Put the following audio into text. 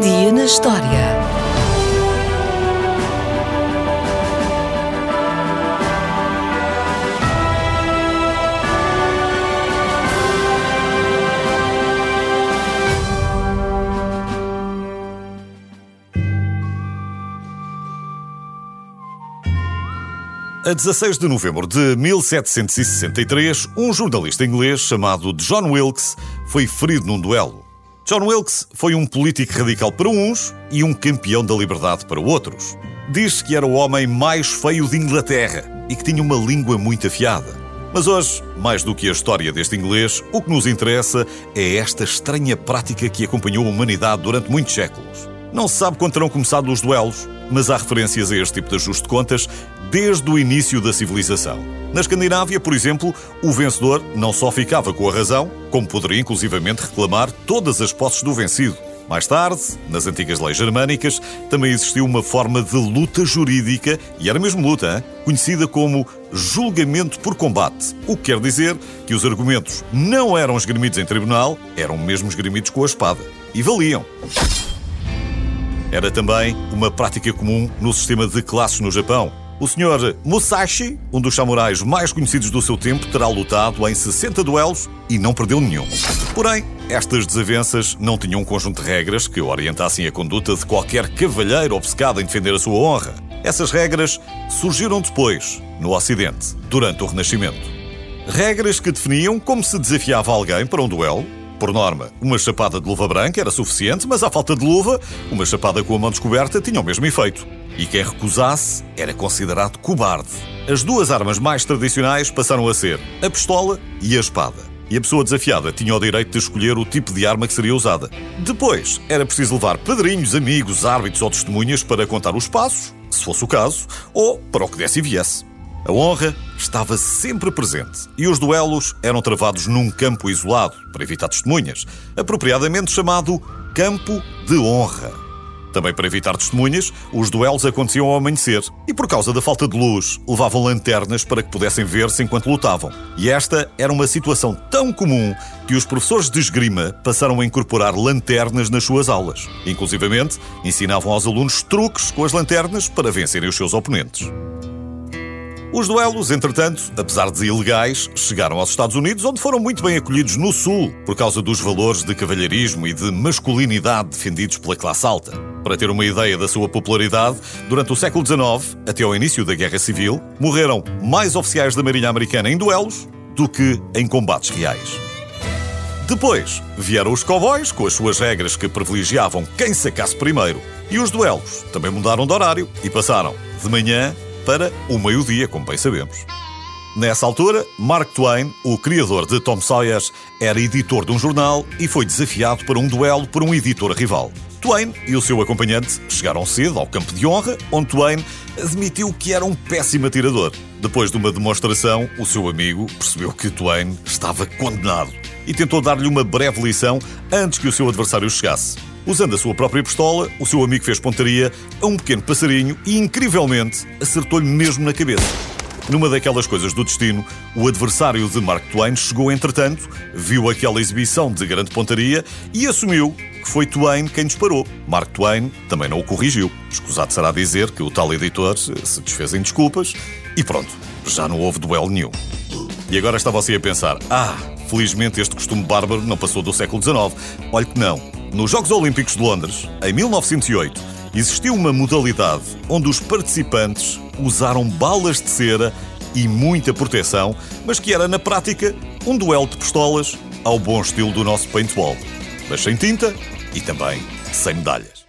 Dia na história. A 16 de novembro de 1763, um jornalista inglês chamado John Wilkes foi ferido num duelo. John Wilkes foi um político radical para uns e um campeão da liberdade para outros. Diz-se que era o homem mais feio de Inglaterra e que tinha uma língua muito afiada. Mas hoje, mais do que a história deste inglês, o que nos interessa é esta estranha prática que acompanhou a humanidade durante muitos séculos. Não se sabe quando terão começado os duelos, mas há referências a este tipo de ajuste de contas desde o início da civilização. Na Escandinávia, por exemplo, o vencedor não só ficava com a razão, como poderia inclusivamente reclamar todas as posses do vencido. Mais tarde, nas antigas leis germânicas, também existiu uma forma de luta jurídica, e era mesmo luta, hein? conhecida como julgamento por combate, o que quer dizer que os argumentos não eram esgrimidos em tribunal, eram mesmo esgrimidos com a espada. E valiam. Era também uma prática comum no sistema de classes no Japão. O Sr. Musashi, um dos samurais mais conhecidos do seu tempo, terá lutado em 60 duelos e não perdeu nenhum. Porém, estas desavenças não tinham um conjunto de regras que orientassem a conduta de qualquer cavalheiro obcecado em defender a sua honra. Essas regras surgiram depois, no Ocidente, durante o Renascimento. Regras que definiam como se desafiava alguém para um duelo, por norma, uma chapada de luva branca era suficiente, mas à falta de luva, uma chapada com a mão descoberta tinha o mesmo efeito. E quem recusasse era considerado cobarde. As duas armas mais tradicionais passaram a ser a pistola e a espada. E a pessoa desafiada tinha o direito de escolher o tipo de arma que seria usada. Depois, era preciso levar padrinhos, amigos, árbitros ou testemunhas para contar os passos, se fosse o caso, ou para o que desse e viesse. A honra estava sempre presente e os duelos eram travados num campo isolado, para evitar testemunhas, apropriadamente chamado Campo de Honra. Também para evitar testemunhas, os duelos aconteciam ao amanhecer e, por causa da falta de luz, levavam lanternas para que pudessem ver-se enquanto lutavam. E esta era uma situação tão comum que os professores de esgrima passaram a incorporar lanternas nas suas aulas. Inclusivamente, ensinavam aos alunos truques com as lanternas para vencerem os seus oponentes. Os duelos, entretanto, apesar de ilegais, chegaram aos Estados Unidos, onde foram muito bem acolhidos no Sul, por causa dos valores de cavalheirismo e de masculinidade defendidos pela classe alta. Para ter uma ideia da sua popularidade, durante o século XIX, até ao início da Guerra Civil, morreram mais oficiais da Marinha Americana em duelos do que em combates reais. Depois vieram os cowboys, com as suas regras que privilegiavam quem sacasse primeiro. E os duelos também mudaram de horário e passaram de manhã para o meio-dia, como bem sabemos. Nessa altura, Mark Twain, o criador de Tom Sawyer, era editor de um jornal e foi desafiado para um duelo por um editor rival. Twain e o seu acompanhante chegaram cedo ao campo de honra, onde Twain admitiu que era um péssimo atirador. Depois de uma demonstração, o seu amigo percebeu que Twain estava condenado e tentou dar-lhe uma breve lição antes que o seu adversário chegasse. Usando a sua própria pistola, o seu amigo fez pontaria a um pequeno passarinho e, incrivelmente, acertou-lhe mesmo na cabeça. Numa daquelas coisas do destino, o adversário de Mark Twain chegou entretanto, viu aquela exibição de grande pontaria e assumiu que foi Twain quem disparou. Mark Twain também não o corrigiu. Escusado será dizer que o tal editor se desfez em desculpas e pronto, já não houve duelo nenhum. E agora está você a pensar: ah, felizmente este costume bárbaro não passou do século XIX. Olhe que não. Nos Jogos Olímpicos de Londres, em 1908, existiu uma modalidade onde os participantes usaram balas de cera e muita proteção, mas que era, na prática, um duelo de pistolas ao bom estilo do nosso paintball. Mas sem tinta e também sem medalhas.